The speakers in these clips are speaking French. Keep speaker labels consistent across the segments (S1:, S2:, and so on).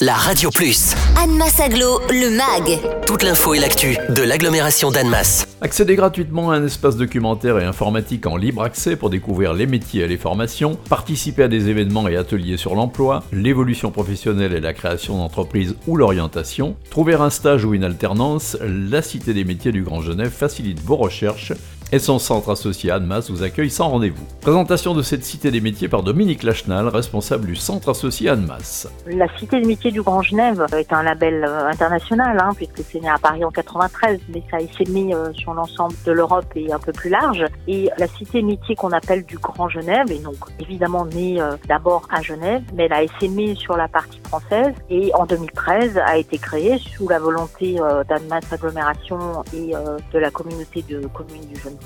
S1: la Radio Plus.
S2: Annemasse Aglo, le MAG.
S1: Toute l'info et l'actu de l'agglomération d'Annemasse.
S3: Accédez gratuitement à un espace documentaire et informatique en libre accès pour découvrir les métiers et les formations, participer à des événements et ateliers sur l'emploi, l'évolution professionnelle et la création d'entreprises ou l'orientation, trouver un stage ou une alternance, la Cité des métiers du Grand Genève facilite vos recherches et son centre associé Annemasse vous accueille sans rendez-vous. Présentation de cette Cité des métiers par Dominique Lachenal, responsable du centre associé Annemasse.
S4: La Cité des métiers du Grand Genève est un label euh, international, hein, puisque c'est né à Paris en 93, mais ça a essaimé euh, sur l'ensemble de l'Europe et un peu plus large. Et la Cité des métiers qu'on appelle du Grand Genève est donc évidemment née euh, d'abord à Genève, mais elle a essaimé sur la partie française et en 2013 a été créée sous la volonté d'Annemasse Agglomération et de la communauté de communes du Genève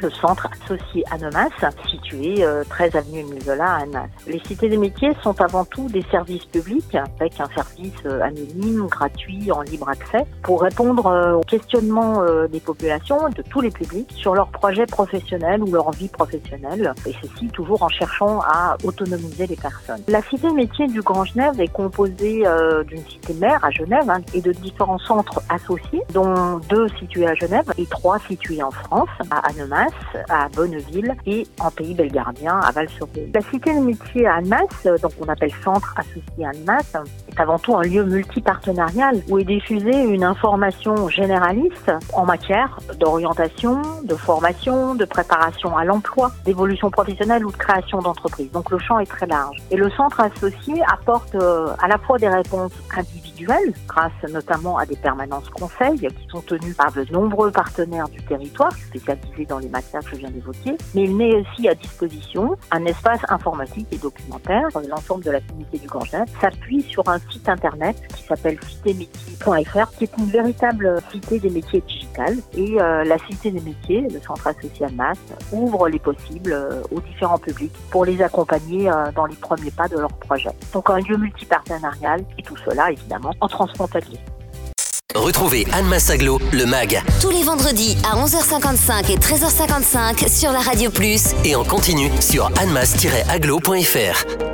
S4: le centre associé Annemasse, situé 13 euh, avenue Émile Zola à Annemasse. Les cités des métiers sont avant tout des services publics avec un service euh, anonyme, gratuit, en libre accès pour répondre euh, aux questionnements des populations, de tous les publics, sur leurs projets professionnels ou leur vie professionnelle, et ceci toujours en cherchant à autonomiser les personnes. La cité des métiers du Grand Genève est composée d'une cité mère à Genève hein, et de différents centres associés, dont deux situés à Genève et trois situés en France, à Annemasse, à Bonneville et en pays belgardien à Val-sur-Rhône. La cité de métier à Annemasse, donc on appelle centre associé à Annemasse, est avant tout un lieu multipartenarial où est diffusée une information généraliste en matière d'orientation, de formation, de préparation à l'emploi, d'évolution professionnelle ou de création d'entreprise. Donc le champ est très large. Et le centre associé apporte euh, à la fois des réponses individuelles, grâce notamment à des permanences conseils qui sont tenues par de nombreux partenaires du territoire, spécialisés dans les matières que je viens d'évoquer, mais il met aussi à disposition un espace informatique et documentaire. L'ensemble de la communauté du Grand s'appuie sur un site internet qui s'appelle citémétiers.fr, qui est une véritable cité des métiers digitales. Et euh, la cité des métiers, le centre associé à masse, ouvre les possibles euh, aux différents publics pour les accompagner euh, dans les premiers pas de leur projet. Donc un lieu multipartenarial et tout cela évidemment en transfrontalier.
S1: Retrouvez Anne Massaglo, le MAG.
S2: Tous les vendredis à 11h55 et 13h55 sur la Radio Plus.
S1: Et en continu sur annemass-aglo.fr.